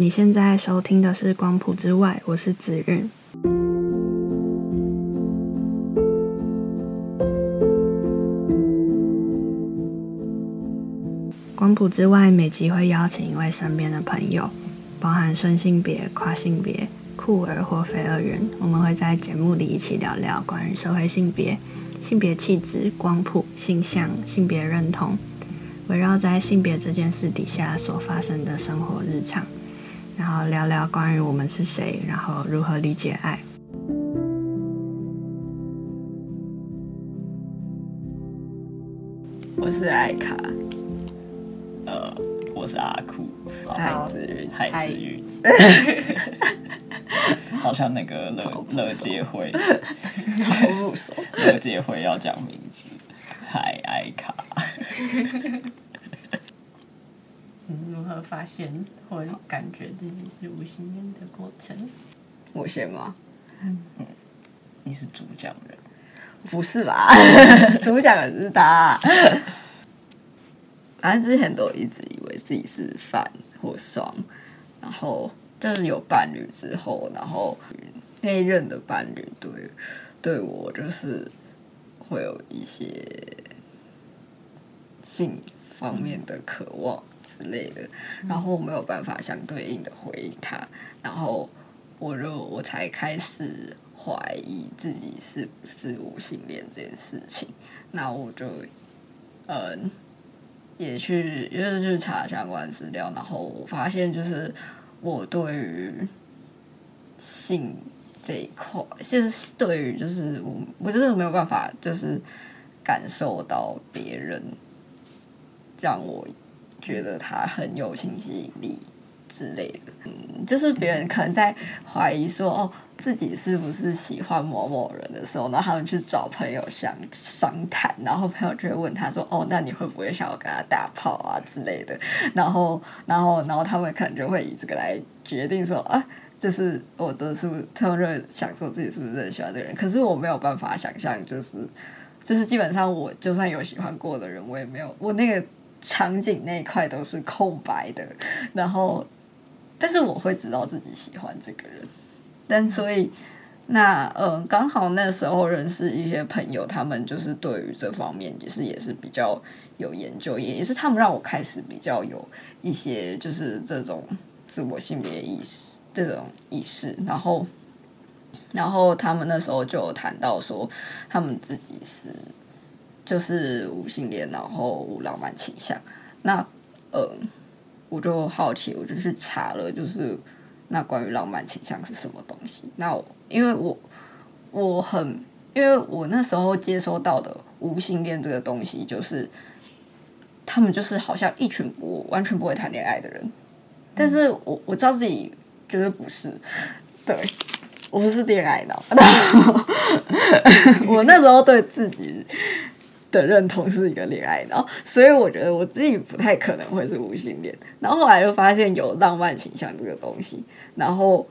你现在收听的是《光谱之外》，我是子韵。光谱之外，每集会邀请一位身边的朋友，包含顺性别、跨性别、酷儿或非二元，我们会在节目里一起聊聊关于社会性别、性别气质、光谱、性向、性别认同，围绕在性别这件事底下所发生的生活日常，然后聊聊关于我们是谁，然后如何理解爱。我是艾卡，呃，我是阿酷，海子云，海子云，好像那个乐乐结会，超入手。乐结会要讲名字，海艾卡。嗯，如何发现或感觉自己是无性恋的过程？我先吗？你是主讲人，不是吧？主讲人是他。反正之前都一直以为自己是反或双，然后就是有伴侣之后，然后那一任的伴侣对对我就是会有一些性方面的渴望之类的，然后我没有办法相对应的回应他，然后我就我才开始怀疑自己是不是无性恋这件事情，那我就嗯。也去，就是去查相关资料，然后我发现就是我对于性这一块，就是对于就是我我就是没有办法，就是感受到别人让我觉得他很有性吸引力之类的，嗯，就是别人可能在怀疑说哦。自己是不是喜欢某某人的时候，然后他们去找朋友相商谈，然后朋友就会问他说：“哦，那你会不会想要跟他打炮啊之类的？”然后，然后，然后他们可能就会以这个来决定说：“啊，就是我的是不是？”他们就想说自己是不是很喜欢这个人。可是我没有办法想象，就是就是基本上我就算有喜欢过的人，我也没有我那个场景那一块都是空白的。然后，但是我会知道自己喜欢这个人。但所以，那嗯，刚好那时候认识一些朋友，他们就是对于这方面也是也是比较有研究，也也是他们让我开始比较有一些就是这种自我性别意识这种意识。然后，然后他们那时候就谈到说，他们自己是就是无性恋，然后浪漫倾向。那嗯，我就好奇，我就去查了，就是。那关于浪漫倾向是什么东西？那因为我我很因为我那时候接收到的无性恋这个东西，就是他们就是好像一群不完全不会谈恋爱的人，但是我我知道自己绝对不是，对我不是恋爱脑，我那时候对自己。的认同是一个恋爱脑，所以我觉得我自己不太可能会是无性恋。然后后来就发现有浪漫倾向这个东西，然后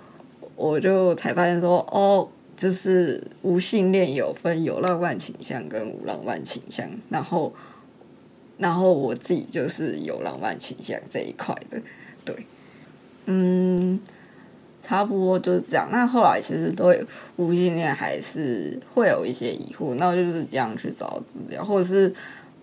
我就才发现说，哦，就是无性恋有分有浪漫倾向跟无浪漫倾向。然后，然后我自己就是有浪漫倾向这一块的，对，嗯。差不多就是这样。那后来其实对无性恋还是会有一些疑惑，那我就是这样去找资料，或者是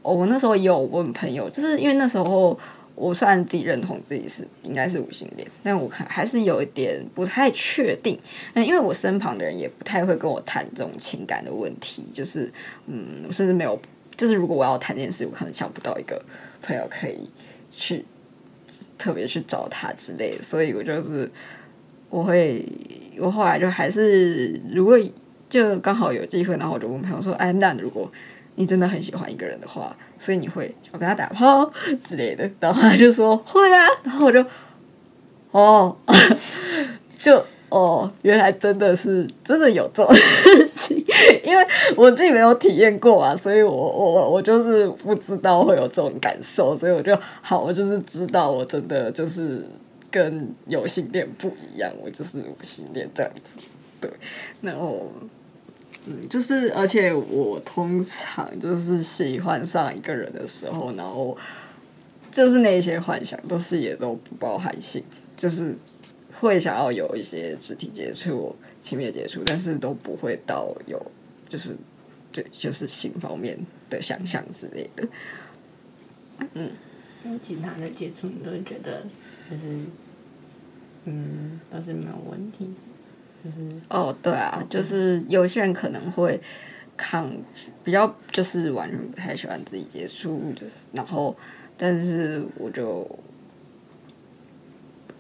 我那时候也有问朋友，就是因为那时候我虽然自己认同自己是应该是无性恋，但我看还是有一点不太确定。那因为我身旁的人也不太会跟我谈这种情感的问题，就是嗯，甚至没有，就是如果我要谈这件事，我可能想不到一个朋友可以去特别去找他之类的，所以我就是。我会，我后来就还是，如果就刚好有机会，然后我就问朋友说：“哎，那如果你真的很喜欢一个人的话，所以你会我跟他打炮 之类的？”然后他就说：“会啊。”然后我就，哦，就哦，原来真的是真的有这种事情，因为我自己没有体验过啊，所以我我我就是不知道会有这种感受，所以我就好，我就是知道，我真的就是。跟有性恋不一样，我就是无性恋这样子，对。然后，嗯，就是而且我通常就是喜欢上一个人的时候，然后就是那些幻想都是也都不包含性，就是会想要有一些肢体接触、亲密接触，但是都不会到有就是对就是性方面的想象之类的。嗯那其他的接触，你都会觉得就是，嗯，都是没有问题的，就是哦，对啊，就是有些人可能会抗拒，比较就是完全不太喜欢自己接触，就是然后，但是我就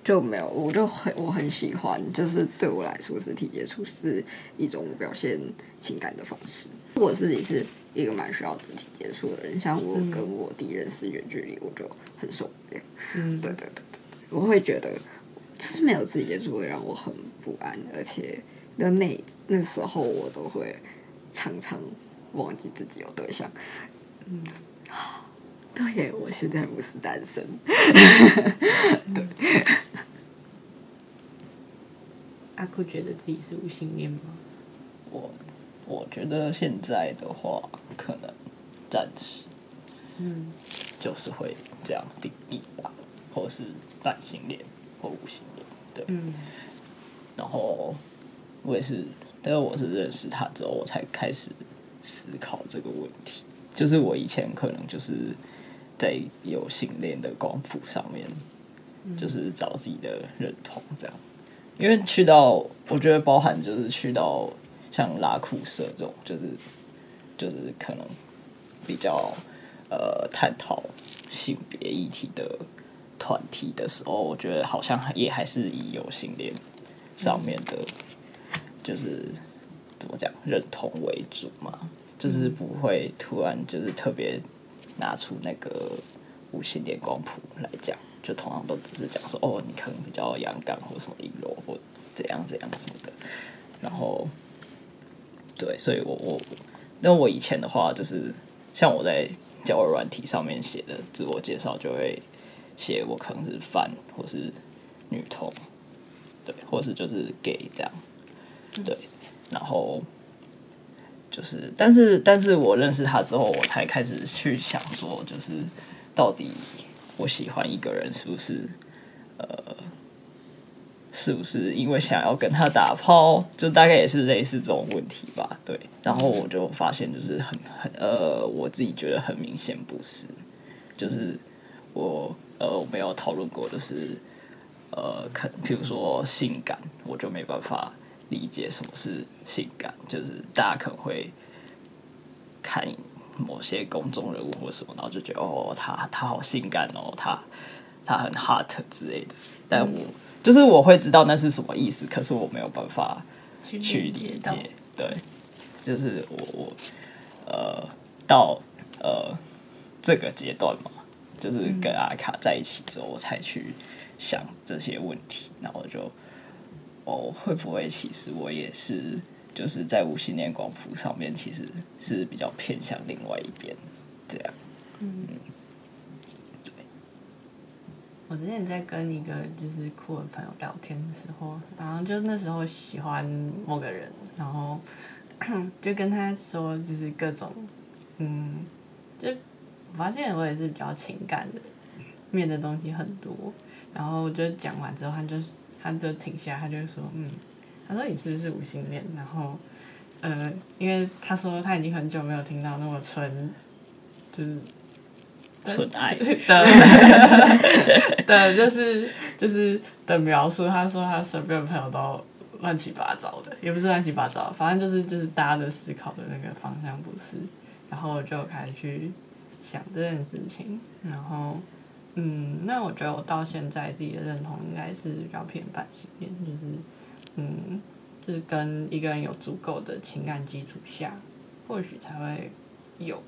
就没有，我就很我很喜欢，就是对我来说，肢体接触是一种表现情感的方式。我自己是一个蛮需要肢体接触的人，像我跟我弟认识远距离，我就很受不了。嗯，对对对对对，我会觉得就是没有自己接触会让我很不安，而且那那那时候我都会常常忘记自己有对象。嗯，对耶，我现在不是单身。对阿酷觉得自己是无性恋吗？我我觉得现在的话，可能暂时嗯就是会这样定义吧，或是半性恋或无性恋，对。嗯然后我也是，但是我是认识他之后，我才开始思考这个问题。就是我以前可能就是在有性恋的光谱上面，就是找自己的认同这样。因为去到，我觉得包含就是去到像拉库社这种，就是就是可能比较呃探讨性别议题的团体的时候，我觉得好像也还是以有性恋上面的，就是怎么讲认同为主嘛，就是不会突然就是特别拿出那个无性恋光谱来讲，就通常都只是讲说哦，你可能比较阳刚或什么阴柔或怎样怎样什么的，然后对，所以我我那我以前的话就是像我在交友软体上面写的自我介绍就会写我可能是泛或是女同，对，或是就是 gay 这样，对，然后就是，但是但是我认识他之后，我才开始去想说，就是到底我喜欢一个人是不是呃，是不是因为想要跟他打炮，就大概也是类似这种问题吧，对。然后我就发现，就是很很呃，我自己觉得很明显不是，就是我呃我没有讨论过，就是呃，可能譬如说性感，我就没办法理解什么是性感，就是大家可能会看某些公众人物或什么，然后就觉得哦，他他好性感哦，他他很 hot 之类的，但我、就是我会知道那是什么意思，可是我没有办法去去理解理解，对，就是我我呃到呃这个阶段嘛，就是跟阿卡在一起之后，我才去想这些问题，然后就哦会不会其实我也是就是在无性恋光谱上面其实是比较偏向另外一边这样，嗯。我之前在跟一个就是酷的朋友聊天的时候，然后就那时候喜欢某个人，然后 就跟他说，就是各种，嗯，就我发现我也是比较情感的面的东西很多，然后就讲完之后，他就他就停下，他就说，嗯，他说你是不是无性恋？然后，呃，因为他说他已经很久没有听到那么纯，就是。纯爱的的，就是就是的描述。他说他身边的朋友都乱七八糟的，也不是乱七八糟，反正就是就是大家的思考的那个方向不是。然后我就开始去想这件事情，然后嗯，那我觉得我到现在自己的认同应该是比较偏半性恋，就是嗯，就是跟一个人有足够的情感基础下，或许才会有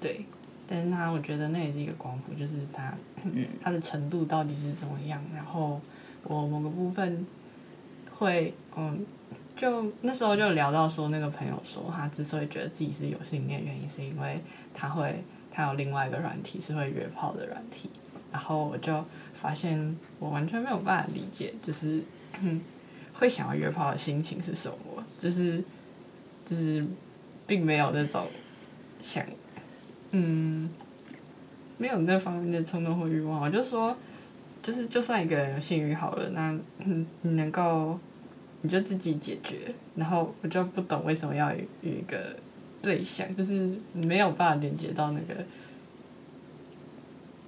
对。但是他，我觉得那也是一个光谱，就是他，他的程度到底是怎么样。然后我某个部分会，嗯，就那时候就聊到说，那个朋友说他之所以觉得自己是有性恋，原因是因为他会，还有另外一个软体是会约炮的软体。然后我就发现我完全没有办法理解，就是 会想要约炮的心情是什么，就是就是并没有那种想。嗯，没有那方面的冲动或欲望，我就说，就是就算一个人有性欲好了，那你能够你就自己解决，然后我就不懂为什么要与一个对象，就是没有办法连接到那个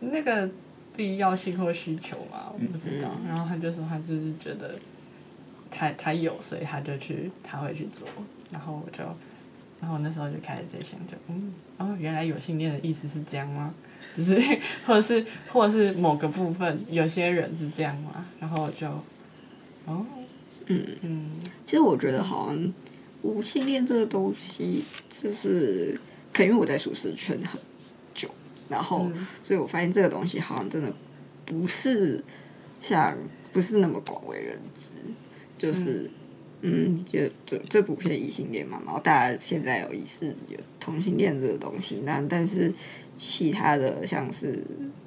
那个必要性或需求嘛，我不知道。然后他就说他就是觉得他他有，所以他就去他会去做，然后我就。然后那时候就开始在想，就嗯，哦，原来有性恋的意思是这样吗？就是 或者是或者是某个部分有些人是这样吗？然后就，哦，嗯嗯，其实我觉得好像无性恋这个东西，就是可能因为我在舒适圈很久，然后所以我发现这个东西好像真的不是像不是那么广为人知，就是。嗯，就就这普遍异性恋嘛，然后大家现在有意识有同性恋这个东西，那但是其他的像是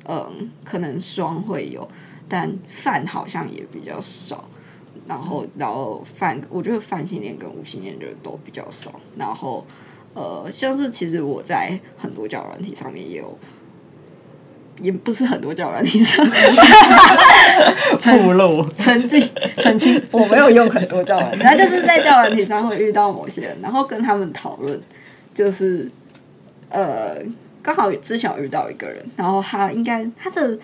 嗯，可能双会有，但泛好像也比较少。然后，然后泛，我觉得泛性恋跟无性恋就都比较少。然后，呃，像是其实我在很多交友软体上面也有。也不是很多交友软体上，透露澄清澄清，我没有用很多交友软体，他就是在交友软体上会遇到某些人，然后跟他们讨论，就是呃，刚好之前有遇到一个人，然后他应该他的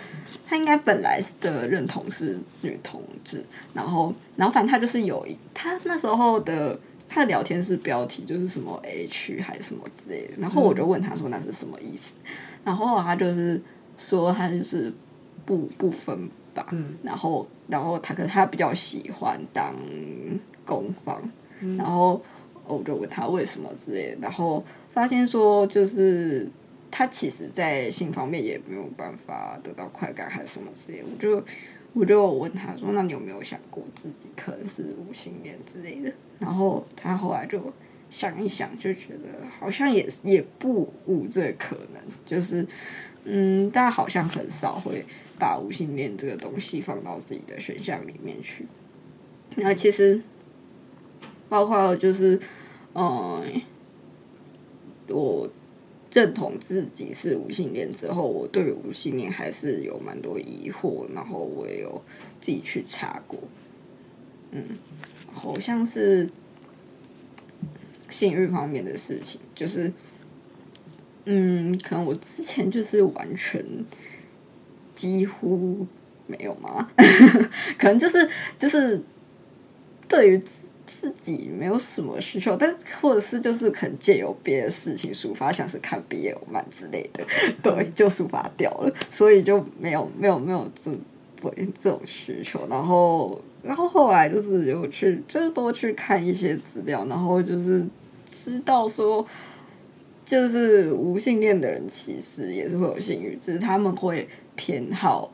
他应该本来的认同是女同志，然后然后反正他就是有一他那时候的他的聊天是标题就是什么 H 还是什么之类的，然后我就问他说那是什么意思，然后他就是。说他就是不不分吧，然后然后他可他比较喜欢当攻方，然后我就问他为什么之类，然后发现说就是他其实在性方面也没有办法得到快感还是什么之类，我就我就问他说那你有没有想过自己可能是无性恋之类的？然后他后来就想一想，就觉得好像也也不无这可能，就是。嗯，大家好像很少会把无性恋这个东西放到自己的选项里面去。那其实，包括就是，嗯，我认同自己是无性恋之后，我对无性恋还是有蛮多疑惑，然后我也有自己去查过。嗯，好像是性欲方面的事情，就是。嗯，可能我之前就是完全几乎没有吗？可能就是就是对于自自己没有什么需求，但或者是就是可能借由别的事情抒发，像是看毕业漫之类的，对，就抒发掉了，所以就没有没有没有这对这种需求。然后然后后来就是有去就是多去看一些资料，然后就是知道说。就是无性恋的人其实也是会有性欲，只是他们会偏好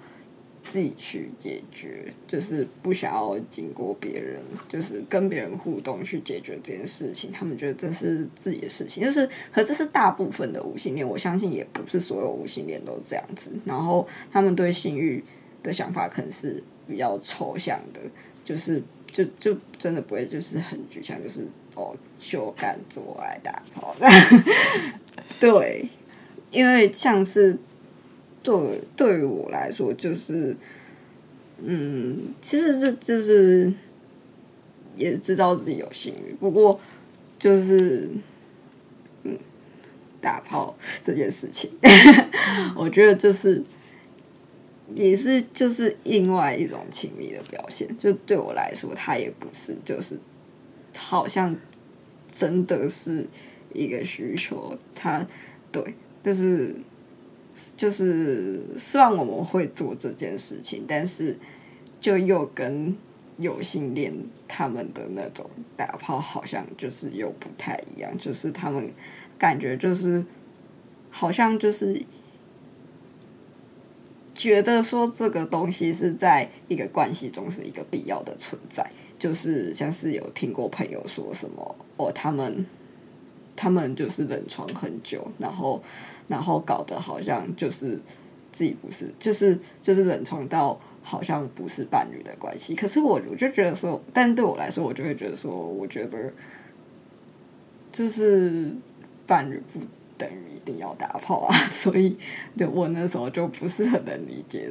自己去解决，就是不想要经过别人，就是跟别人互动去解决这件事情。他们觉得这是自己的事情，就是可这是大部分的无性恋，我相信也不是所有无性恋都这样子。然后他们对性欲的想法可能是比较抽象的，就是就就真的不会就是很具象，就是。哦，修改做爱打炮，对，因为像是对对于我来说，就是嗯，其实这就是也知道自己有性欲，不过就是嗯，打炮 这件事情，我觉得就是也是就是另外一种亲密的表现，就对我来说，他也不是就是。好像真的是一个需求，他对，但是就是虽然我们会做这件事情，但是就又跟有性恋他们的那种打炮好像就是又不太一样，就是他们感觉就是好像就是觉得说这个东西是在一个关系中是一个必要的存在。就是像是有听过朋友说什么哦，他们他们就是冷床很久，然后然后搞得好像就是自己不是，就是就是冷床到好像不是伴侣的关系。可是我我就觉得说，但对我来说，我就会觉得说，我觉得就是伴侣不等于一定要打炮啊，所以就我那时候就不是很能理解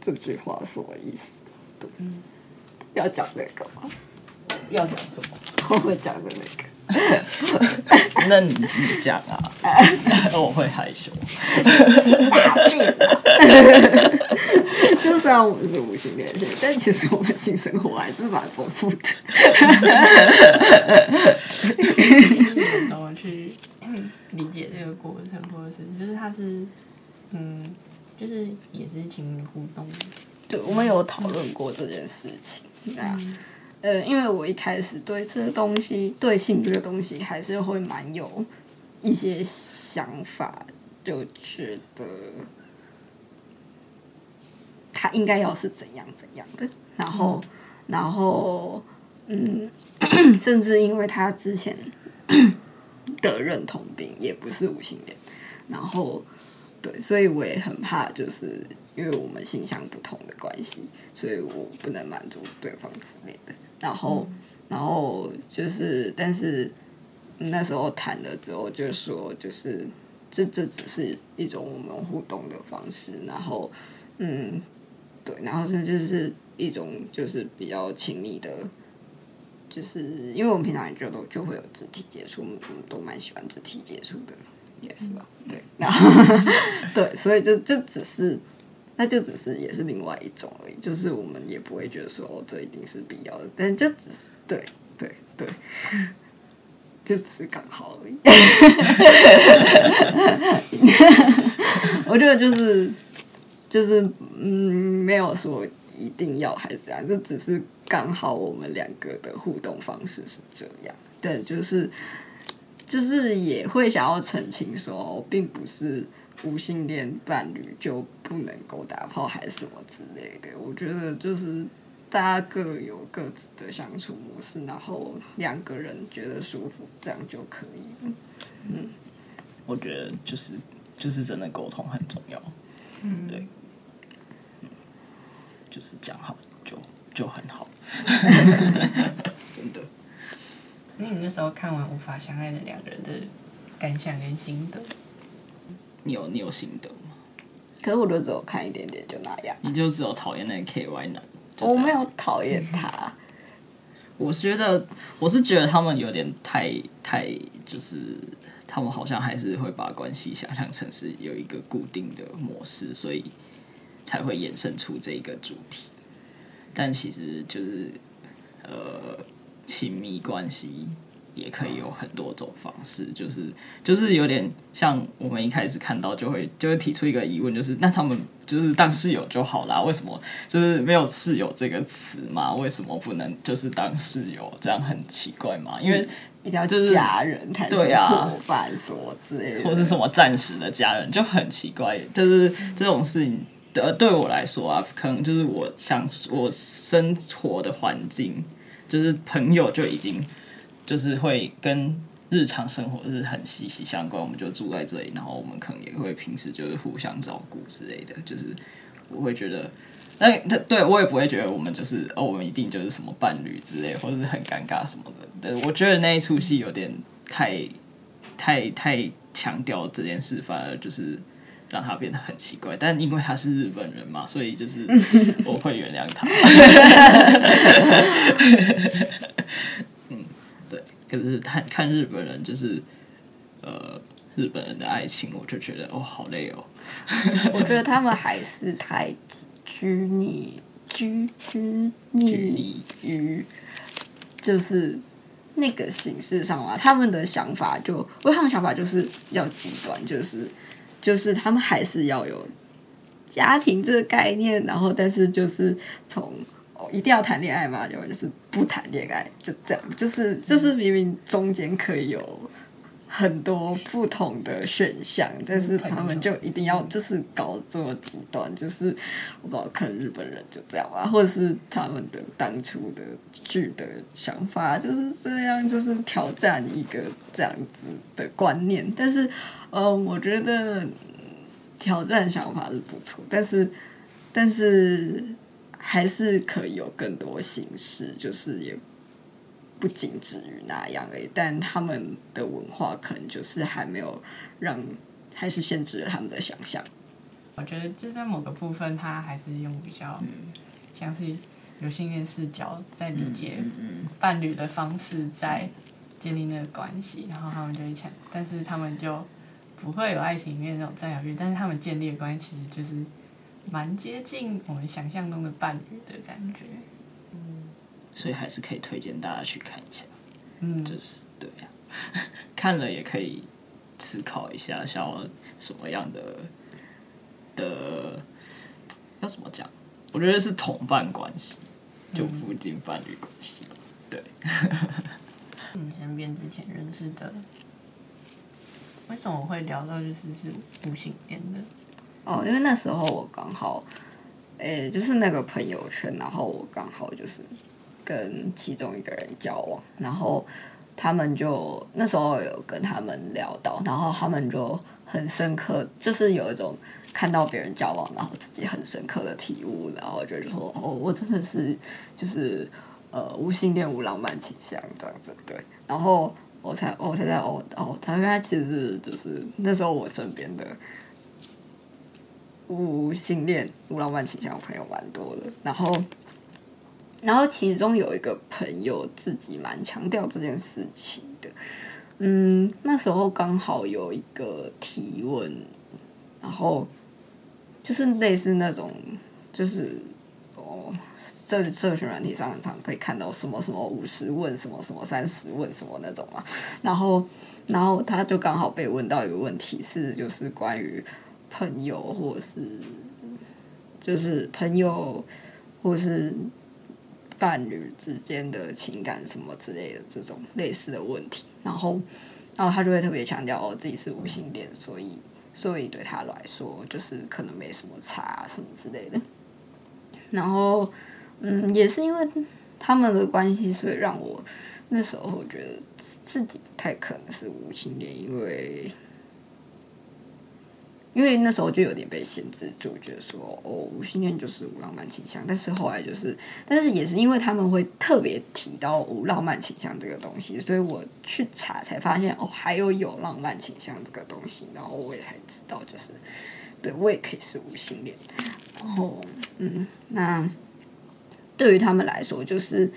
这句话什么意思？对，要讲那个吗？要讲什么？我会讲的那个。那你你讲啊，我会害羞。就虽然我们是无性恋者，但其实我们性生活还是蛮丰富的。怎么去理解这个过程，或者是就是它是嗯，就是也是亲密互动。对，我们有讨论过这件事情。那呃，因为我一开始对这个东西，对性这个东西，还是会蛮有一些想法，就觉得他应该要是怎样怎样的，然后，然后，嗯，甚至因为他之前的认同病也不是无性恋，然后，对，所以我也很怕，就是因为我们性向不同的关系，所以我不能满足对方之类的。然后，然后就是，但是那时候谈了之后，就说就是这这只是一种我们互动的方式，然后，嗯，对，然后这就是一种就是比较亲密的，就是因为我们平常也就都就会有肢体接触，我们都蛮喜欢肢体接触的，也是吧？对，然后 对，所以就就只是。那就只是也是另外一种而已，就是我们也不会觉得说哦，这一定是必要的，但就只是对对对，就只是刚好而已。我觉得就是就是嗯，没有说一定要还是这样，就只是刚好我们两个的互动方式是这样。对，就是就是也会想要澄清说，并不是无性恋伴侣就不能够打炮还是什么之类的。我觉得就是大家各有各自的相处模式，然后两个人觉得舒服，这样就可以了。我觉得就是就是真的沟通很重要，嗯，对，嗯，就是讲好就就很好，真的。那你那时候看完《无法相爱的两人》的感想跟心得？你有你有心得吗？可是我就只有看一点点，就那样。你就只有讨厌那个 KY 男？就这样我没有讨厌他，我是觉得，我是觉得他们有点太太，就是他们好像还是会把关系想象成是有一个固定的模式，所以才会衍生出这个主题。但其实就是呃，亲密关系也可以有很多种方式，就是就是有点像我们一开始看到就会就会提出一个疑问，就是那他们就是当室友就好啦，为什么就是没有室友这个词嘛？为什么不能就是当室友？这样很奇怪嘛？因为一定要就是家人才是对啊伙伴什么之类的，或是什么暂时的家人就很奇怪，就是这种事情。呃，对我来说啊，可能就是我想我生活的环境，就是朋友就已经就是会跟日常生活是很息息相关。我们就住在这里，然后我们可能也会平时就是互相照顾之类的。就是我会觉得，但他对我也不会觉得我们就是哦，我们一定就是什么伴侣之类，或者是很尴尬什么的。对，我觉得那一出戏有点太太太强调这件事，反而就是让他变得很奇怪。但因为他是日本人嘛，所以就是我会原谅他。嗯，对。可是看看日本人，就是呃日本人的爱情，我就觉得哦，好累哦。我觉得他们还是太拘泥拘拘拘泥泥于就是那个形式上嘛，他们的想法就，因为他们想法就是比较极端，就是就是他们还是要有家庭这个概念，然后但是就是从哦一定要谈恋爱吗，要不然就是不谈恋爱，就这样，就是就是明明中间可以有。很多不同的选项，但是他们就一定要就是搞这么极端，就是我不知道看日本人就这样吧，或者是他们的当初的剧的想法就是这样，就是挑战一个这样子的观念。但是，呃，我觉得嗯挑战想法是不错，但是但是还是可以有更多形式，就是也不仅止于那样而已。但他们的文化可能就是还没有让，还是限制了他们的想象。我觉得就是在某个部分，他还是用比较像是有性恋视角在理解伴侣的方式，在建立那个关系，然后他们就一起，但是他们就不会有爱情里面那种占有欲，但是他们建立的关系其实就是蛮接近我们想象中的伴侣的感觉。嗯所以还是可以推荐大家去看一下。嗯，就是对呀、看了也可以思考一下，想要什么样的的要怎么讲？我觉得是同伴关系，就不一定伴侣关系吧。对，你们身边之前认识的，为什么我会聊到就是是无性恋的？哦，因为那时候我刚好，诶、就是那个朋友圈，然后我刚好就是跟其中一个人交往，然后他们就那时候有跟他们聊到，然后他们就很深刻，就是有一种看到别人交往，然后自己很深刻的体悟，然后就是说，哦，我真的是就是呃无性恋无浪漫倾向这样子，对，然后我才哦我才知道哦哦，他原来其实是就是那时候我身边的。无性恋、无浪漫倾向的朋友蛮多的，然后，然后其中有一个朋友自己蛮强调这件事情的，嗯，那时候刚好有一个提问，然后就是类似那种，就是哦，社社群软体上很常可以看到什么什么五十问，什么什么三十问什么那种嘛，然后，然后他就刚好被问到一个问题是，就是关于。朋友，或是就是朋友，或是伴侣之间的情感什么之类的这种类似的问题，然后，然后他就会特别强调哦自己是无性恋，所以所以对他来说就是可能没什么差什么之类的。然后，嗯，也是因为他们的关系，所以让我那时候我觉得自己不太可能是无性恋，因为。因为那时候就有点被限制住，觉得说哦，无性恋就是无浪漫倾向。但是后来就是，但是也是因为他们会特别提到无浪漫倾向这个东西，所以我去查才发现哦，还有有浪漫倾向这个东西，然后我也才知道，就是对我也可以是无性恋。然后嗯，那对于他们来说，就是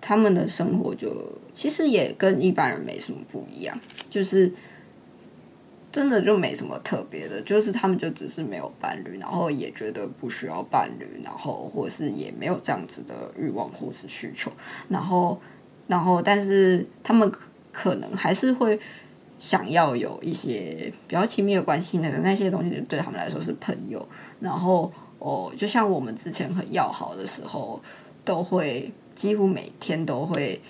他们的生活就其实也跟一般人没什么不一样，就是。真的就没什么特别的，就是他们就只是没有伴侣，然后也觉得不需要伴侣，然后或是也没有这样子的欲望或是需求，然后，然后但是他们可能还是会想要有一些比较亲密的关系，那个那些东西对他们来说是朋友，然后哦，就像我们之前很要好的时候，都会几乎每天都会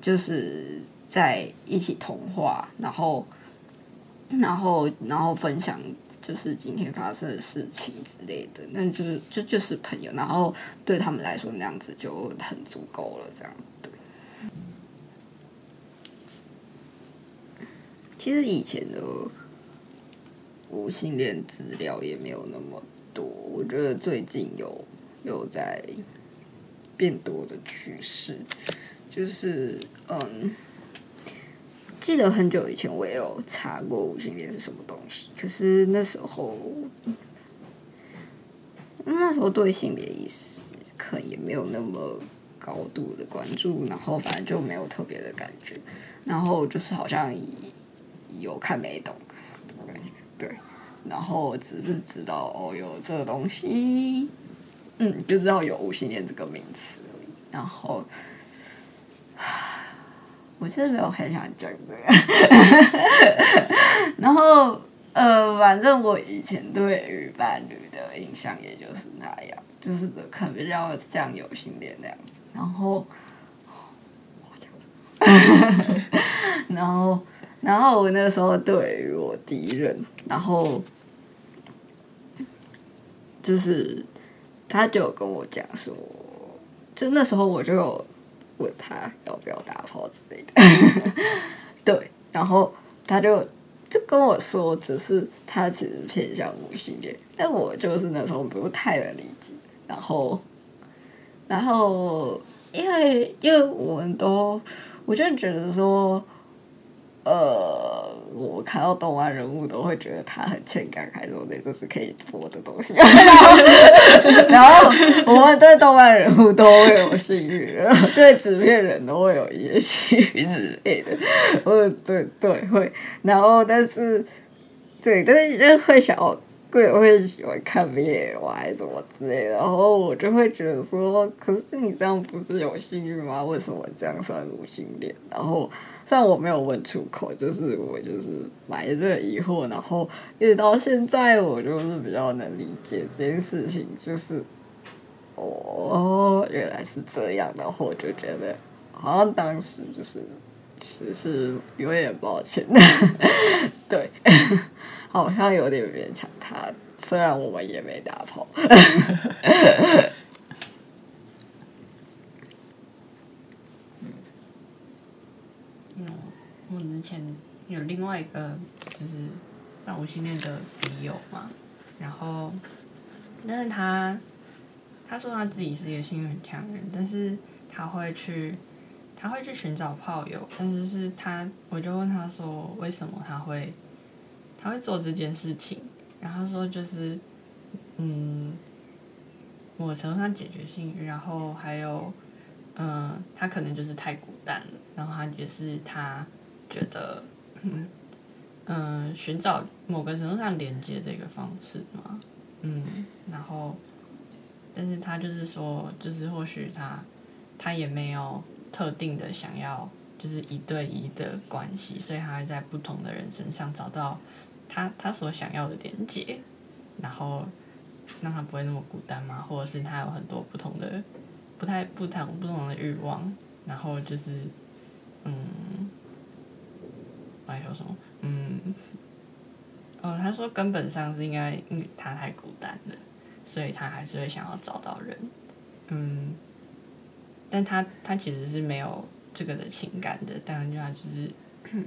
就是在一起通话，然后。然后，然后分享就是今天发生的事情之类的，那就是就就是朋友，然后对他们来说那样子就很足够了，这样对。其实以前的无性恋资料也没有那么多，我觉得最近有有在变多的趋势，就是嗯。记得很久以前我也有查过无性恋是什么东西，可是那时候那时候对性别意识可能也没有那么高度的关注，然后反正就没有特别的感觉，然后就是好像有看没懂的感觉，对，然后只是知道哦有这个东西，嗯，就知道有无性恋这个名词，然后。我其实没有很想讲这个，然后呃，反正我以前对于伴侣的印象也就是那样，就是可能比较像有性恋那样子，然后，然后，然后我那时候对于我第一任，然后就是他就有跟我讲说，就那时候我就有。问他要不要打炮之类的，对，然后他就就跟我说，只是他其实偏向无性恋，但我就是那时候不太能理解。然后，然后因为因为我们都，我就觉得说，呃，我看到动漫人物都会觉得他很欠感慨，说那这是可以播的东西。然后我们对动漫人物都会有性欲，然后对纸片人都会有一些性欲之类的。我对对会，然后但是对，但是就会想要。会会喜欢看 BL 还是什么之类的，然后我就会觉得说，可是你这样不是有性欲吗？为什么这样算无性恋？然后虽然我没有问出口，就是我就是埋着疑惑，然后一直到现在，我就是比较能理解这件事情，就是哦，原来是这样，然后我就觉得好像当时就是其实有点抱歉，对。好像有点勉强他，虽然我们也没打跑。嗯，我之前有另外一个就是让无性恋的笔友嘛，然后，但是他他说他自己是一个幸运很强人，但是他会去他会去寻找炮友，但是是他我就问他说为什么他会。他会做这件事情，然后他说就是，嗯，我程度上解决性然后还有，嗯，他可能就是太孤单了，然后他也是他觉得，嗯，嗯，寻找某个程度上连接的一个方式嘛，嗯，然后，但是他就是说，就是或许他，他也没有特定的想要，就是一对一的关系，所以他会在不同的人身上找到。他他所想要的连接，然后让他不会那么孤单嘛，或者是他有很多不同的、不太不同不同的欲望，然后就是，嗯，还有什么？嗯，哦，他说根本上是应该因为他太孤单了，所以他还是会想要找到人，嗯，但他他其实是没有这个的情感的，当然就他就是。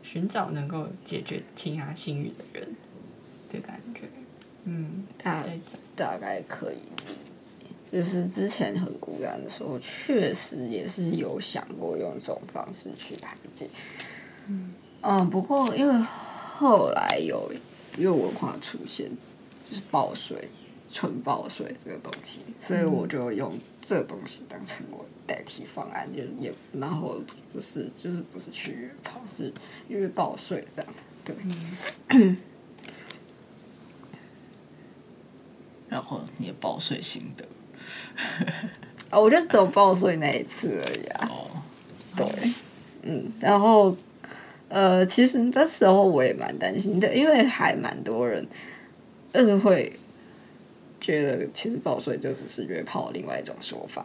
寻找能够解决其他心欲的人的感觉，嗯，大大概可以理解。就是之前很孤单的时候，确实也是有想过用这种方式去排解。嗯，嗯，不过因为后来有一个文化出现，就是报税。纯报税这个东西，所以我就用这东西当成我代替方案，就也然后不是就是不是去约炮，是约报税这样，对。然后你的报税心得？啊，我就只有报税那一次而已啊。哦。对，嗯，然后呃，其实那时候我也蛮担心的，因为还蛮多人就是会。觉得其实报税就只是约炮另外一种说法，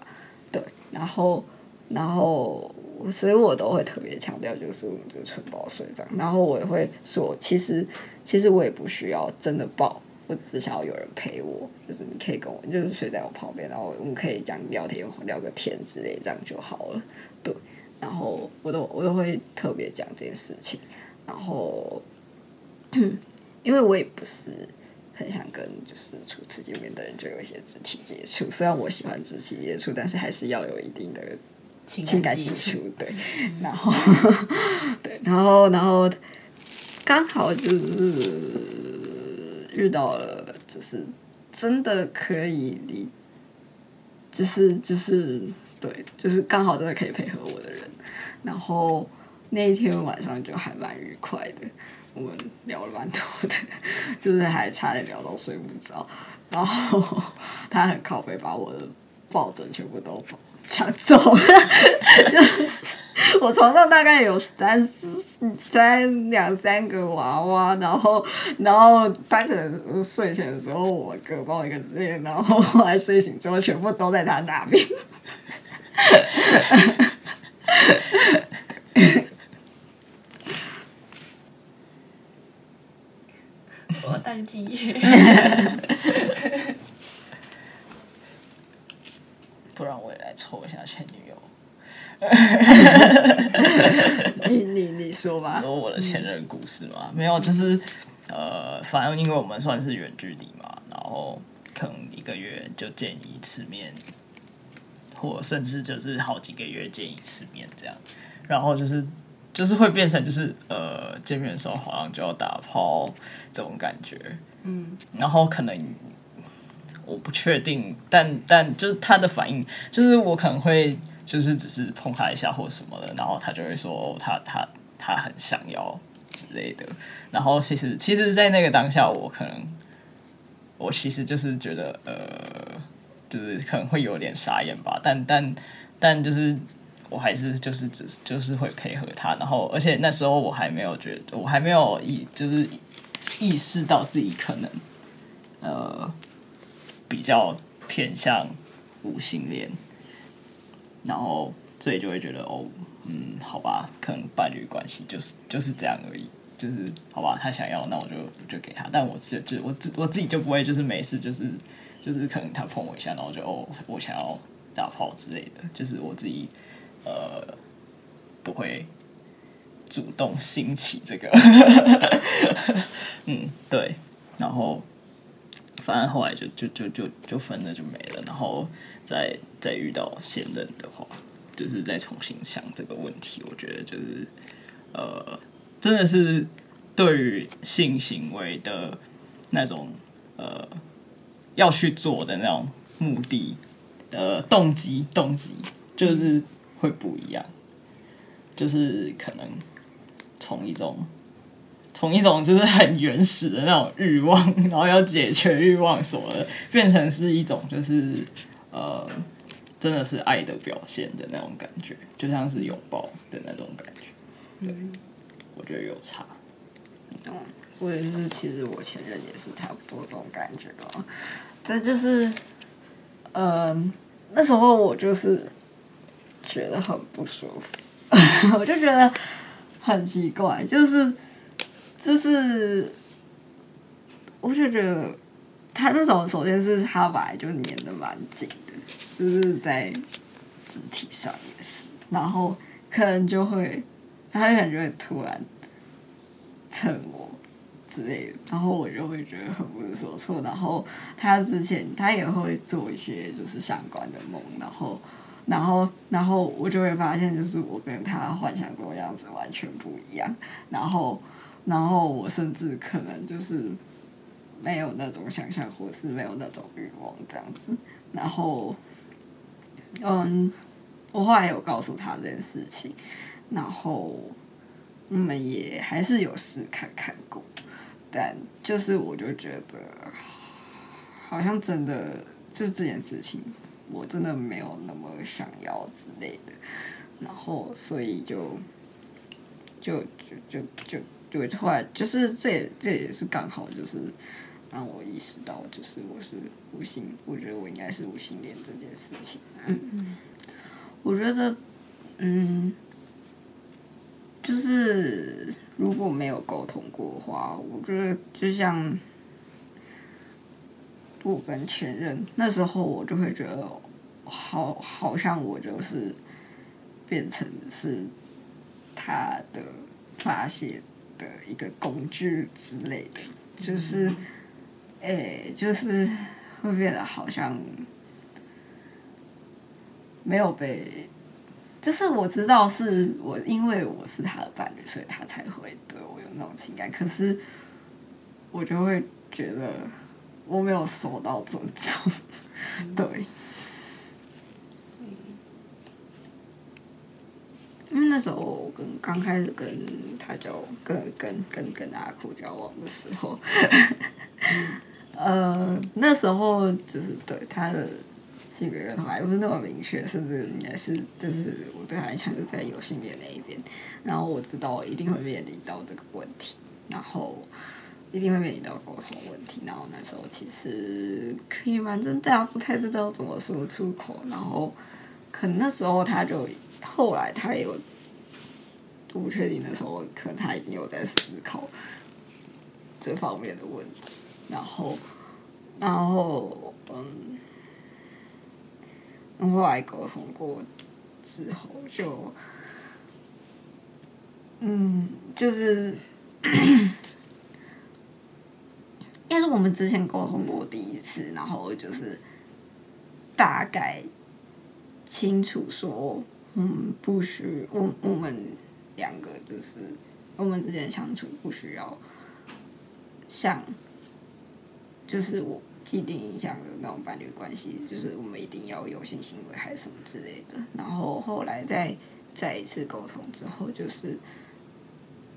对，然后，然后，所以我都会特别强调，就是我就是纯报税这样。然后我也会说，其实其实我也不需要真的报，我只是想要有人陪我，就是你可以跟我，就是睡在我旁边，然后我们可以讲聊天，聊个天之类，这样就好了。对，然后我都我都会特别讲这件事情，然后，因为我也不是。很想跟就是初次见面的人就有一些肢体接触，虽然我喜欢肢体接触，但是还是要有一定的情感基础。对，然后对，然后然后刚好就是遇到了，就是真的可以理，就是就是对，就是刚好真的可以配合我然后那一天晚上就还蛮愉快的。我们聊了蛮多的，就是还差点聊到睡不着，然后他很靠背把我的抱枕全部都抢走了，就是我床上大概有三三两三个娃娃，然后然后他可能睡前的时候我哥抱一个之类，然后后来睡醒之后全部都在他那边。我当机。不然我也来抽一下前女友。你你你说吧。说我的前任故事嘛，没有，就是呃，反正因为我们算是远距离嘛，然后可能一个月就见一次面，或甚至就是好几个月见一次面这样，然后就是就是会变成就是呃见面的时候好像就要打炮这种感觉，嗯，然后可能我不确定，但但就是他的反应，就是我可能会就是只是碰他一下或什么的，然后他就会说、哦、他他他很想要之类的，然后其实其实，在那个当下，我可能我其实就是觉得呃，就是可能会有点傻眼吧，但但但就是。我还是就是只就是会配合他，然后而且那时候我还没有觉得，我还没有意就是意识到自己可能呃比较偏向无性恋，然后所以就会觉得哦，嗯，好吧，可能伴侣关系就是就是这样而已，就是好吧，他想要那我就我就给他，但我自就我自我自己就不会就是没事就是就是可能他碰我一下，然后就我想要打炮之类的，就是我自己。呃，不会主动兴起这个，嗯，对，然后反正后来就就就就就分了就没了，然后再再遇到现任的话，就是再重新想这个问题，我觉得就是呃，真的是对于性行为的那种呃要去做的那种目的呃动机动机就是。会不一样，就是可能从一种从一种就是很原始的那种欲望，然后要解决欲望什么的，变成是一种就是呃，真的是爱的表现的那种感觉，就像是拥抱的那种感觉。对，我觉得有差。嗯，我也是，其实我前任也是差不多这种感觉哦。这就是，呃，那时候我就是。觉得很不舒服，我就觉得很奇怪，就是就是，我就觉得他那种首先是他本来就粘的蛮紧的，就是在肢体上也是，然后可能就会他就感觉突然蹭我之类的，然后我就会觉得很不知所措，然后他之前他也会做一些就是相关的梦，然后。然后，然后我就会发现，就是我跟他幻想中的样子完全不一样。然后，然后我甚至可能就是没有那种想象，或是没有那种欲望这样子。然后，嗯，我后来有告诉他这件事情，然后我们也还是有试看看过，但就是我就觉得，好像真的就是这件事情。我真的没有那么想要之类的，然后所以就就就就就就后来就是这也这也是刚好就是让我意识到就是我是无性，我觉得我应该是无性恋这件事情。嗯，我觉得嗯，就是如果没有沟通过的话，我觉得就像。我跟前任那时候，我就会觉得，好，好像我就是变成是他的发泄的一个工具之类的，就是，诶，就是会变得好像没有被，就是我知道是我因为我是他的伴侣，所以他才会对我有那种情感，可是我就会觉得。我没有受到尊重，对，因为那时候我跟刚开始跟他交跟跟跟跟阿酷交往的时候，呃，那时候就是对他的性别认同还不是那么明确，甚至应该是就是我对他印象就在有性别那一边，然后我知道我一定会面临到这个问题，然后。一定会面临到沟通问题，然后那时候其实可以反正大家不太知道怎么说出口，然后可能那时候他就后来他也有不确定的时候，可能他已经有在思考这方面的问题，然后然后嗯，后来沟通过之后就嗯就是。应该是我们之前沟通过第一次，然后就是大概清楚说，嗯，不需我我们两个就是我们之间相处不需要像就是我既定印象的那种伴侣关系，就是我们一定要有性行为还是什么之类的。然后后来再再一次沟通之后，就是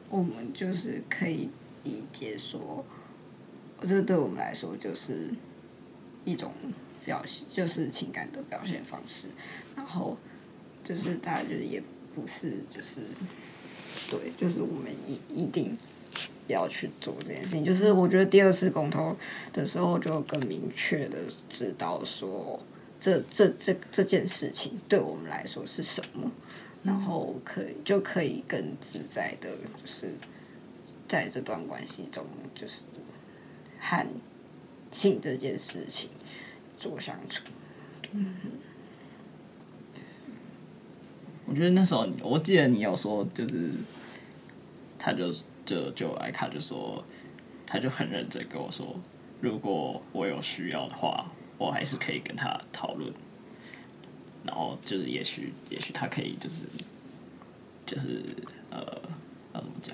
我们就是可以理解说，我觉得对我们来说就是一种表现，就是情感的表现方式。然后就是大家就是也不是就是对，就是我们一一定要去做这件事情。就是我觉得第二次公投的时候，就更明确的知道说，这这这这件事情对我们来说是什么，然后可以就可以更自在的，就是在这段关系中，就是和性这件事情做相处。嗯我觉得那时候，我记得你有说，就是他就就就艾卡就说，他就很认真跟我说，如果我有需要的话，我还是可以跟他讨论。然后就是也许也许他可以就是就是呃要怎么讲，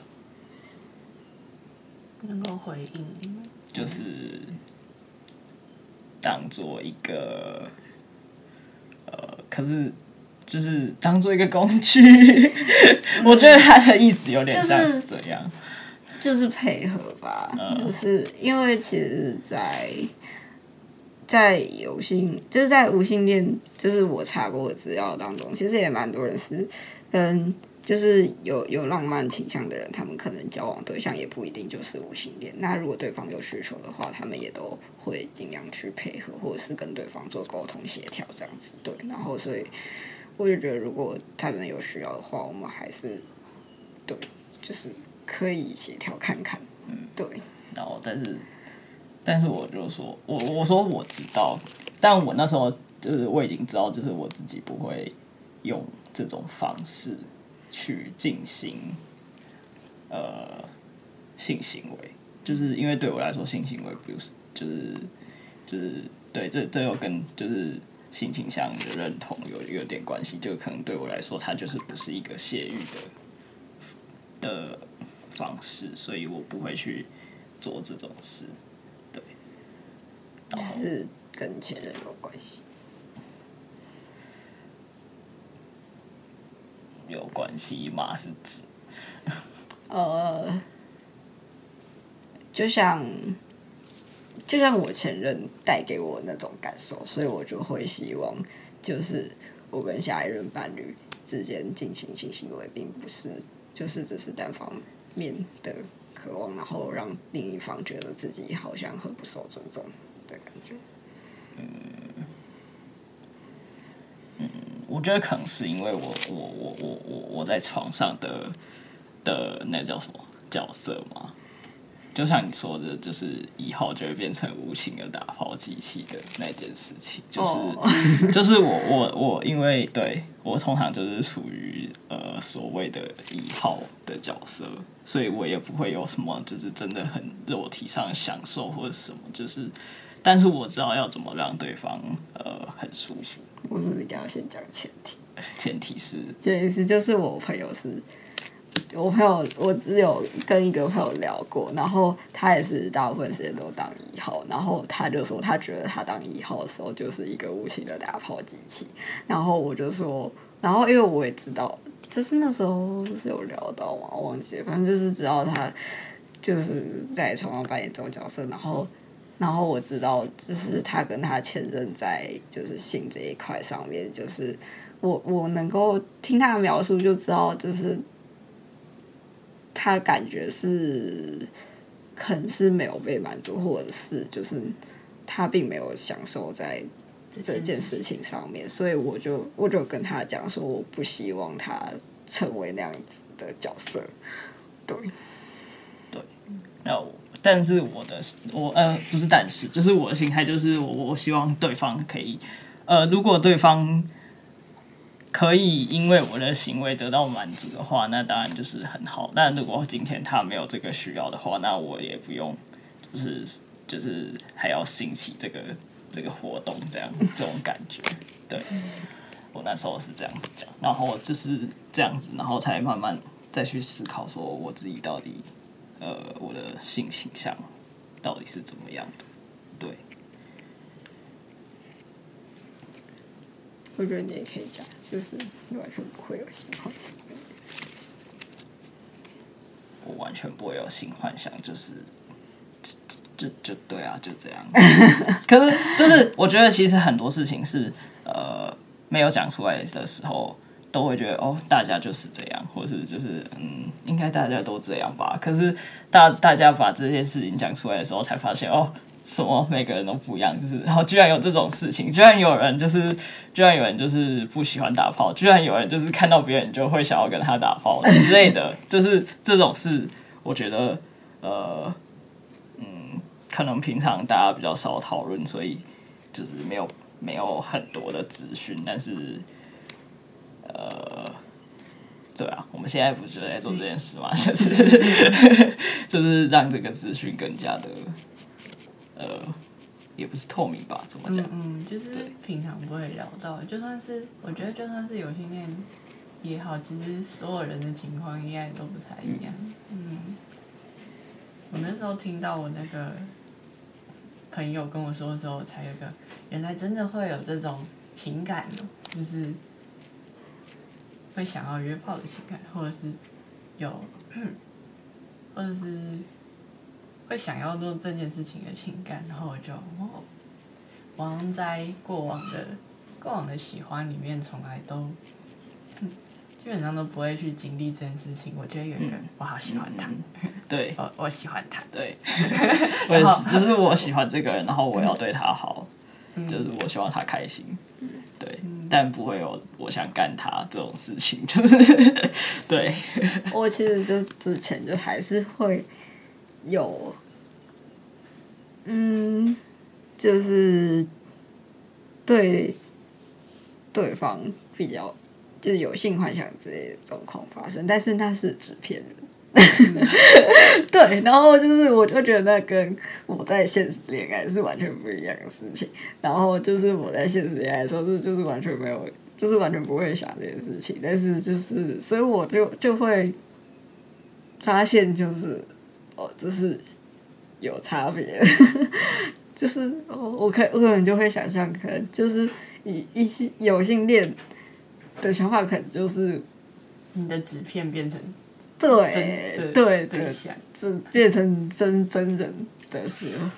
能够回应你们。就是当做一个呃，可是就是当做一个工具，我觉得他的意思有点像是这样。就是配合吧，就是因为其实在，在有性，就是在无性恋，就是我查过的资料当中，其实也蛮多人是跟就是有有浪漫倾向的人，他们可能交往对象也不一定就是无性恋。那如果对方有需求的话，他们也都会尽量去配合，或者是跟对方做沟通协调这样子。对，然后所以我就觉得，如果他们有需要的话，我们还是对，就是可以协调看看。嗯，对。然后，但是，但是我就说，我我说我知道，但我那时候就是我已经知道，就是我自己不会用这种方式去进行呃性行为，就是因为对我来说，性行为不是就是就是对这这又跟就是性倾向的认同有有点关系，就可能对我来说，它就是不是一个泄欲的的方式，所以我不会去做这种事。对，是跟前任有关系。有关系吗？是指呃，就像就像我前任带给我那种感受，所以我就会希望，就是我跟下一任伴侣之间进行性行为，并不是就是只是单方面的渴望，然后让另一方觉得自己好像很不受尊重的感觉。嗯，嗯我觉得可能是因为我我我我我我在床上的的那叫什么角色嘛，就像你说的，就是以后就会变成无情的打炮机器的那件事情，就是、哦 就是我我我因为对我通常就是处于呃所谓的一号的角色，所以我也不会有什么就是真的很肉体上的享受或者什么，就是但是我知道要怎么让对方呃很舒服，我是不是应该要先讲前提？前提是前提是就是我朋友是，我朋友我只有跟一个朋友聊过，然后他也是大部分时间都当一号，然后他就说他觉得他当一号的时候就是一个无情的打炮机器，然后我就说，然后因为我也知道，就是那时候是有聊到嘛，我忘记，反正就是知道他就是在床上扮演这种角色，然后。然后我知道，就是他跟他前任在就是性这一块上面，就是我我能够听他的描述就知道，就是他感觉是可能是没有被满足，或者是就是他并没有享受在这件事情上面，所以我就我就跟他讲说，我不希望他成为那样子的角色，对。对那我，但是我的我呃不是，但是就是我的心态就是我我希望对方可以呃，如果对方可以因为我的行为得到满足的话，那当然就是很好。但如果今天他没有这个需要的话，那我也不用就是就是还要兴起这个这个活动这样这种感觉。对我那时候是这样子讲，然后我就是这样子，然后才慢慢再去思考说我自己到底呃我的性倾向到底是怎么样的，对。我觉得你也可以讲，就是你完全不会有性幻想这件事情。我完全不会有性幻想，就是就就就对啊，就这样。可是就是我觉得其实很多事情是呃没有讲出来的时候，都会觉得哦，大家就是这样，或是就是嗯，应该大家都这样吧。可是大大家把这些事情讲出来的时候，才发现哦。什么？每个人都不一样，就是然后居然有这种事情，居然有人就是，居然有人就是不喜欢打炮，居然有人就是看到别人就会想要跟他打炮之类的，就是这种事，我觉得呃，嗯，可能平常大家比较少讨论，所以就是没有没有很多的资讯，但是呃。对啊，我们现在不就在做这件事吗？就是 就是让这个资讯更加的呃，也不是透明吧？怎么讲？嗯，就是平常不会聊到，就算是我觉得就算是有性恋也好，其实所有人的情况应该都不太一样。嗯，我那时候听到我那个朋友跟我说的时候，我才有个原来真的会有这种情感哦，就是会想要约炮的情感，或者是有，或者是会想要做这件事情的情感，然后我就哦，王在过往的过往的喜欢里面，从来都，嗯基本上都不会去经历这件事情。我觉得有一个、我好喜欢他，对我我喜欢他，对，我也是，就是我喜欢这个人，然后我要对他好，就是我希望他开心，对，但不会有我想干他这种事情，就是 对，我其实就之前就还是会有，嗯，就是对对方比较就是有性幻想之类的状况发生，但是那是纸片人。对，然后就是我就觉得那跟我在现实恋爱是完全不一样的事情。然后就是我在现实恋爱的时候是就是完全没有，就是完全不会想这件事情。但是就是所以我就就会发现就是哦，就是有差别，就是我，我可我可能就会想象，可能就是以一些有性恋的想法，可能就是你的纸片变成对对对，对象，这变成真真人的时候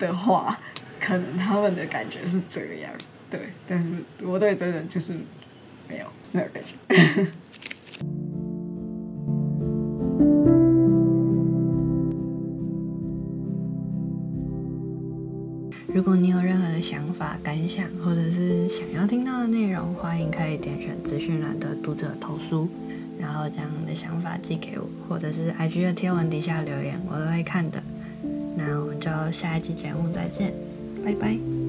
的话，可能他们的感觉是这样，对，但是我对真人就是没有没有感觉。如果你有任何的想法、感想，或者是想要听到的内容，欢迎可以点选资讯栏的读者投书，然后将你的想法寄给我，或者是 IG 的贴文底下留言，我都会看的。那我们就下一期节目再见，拜拜。拜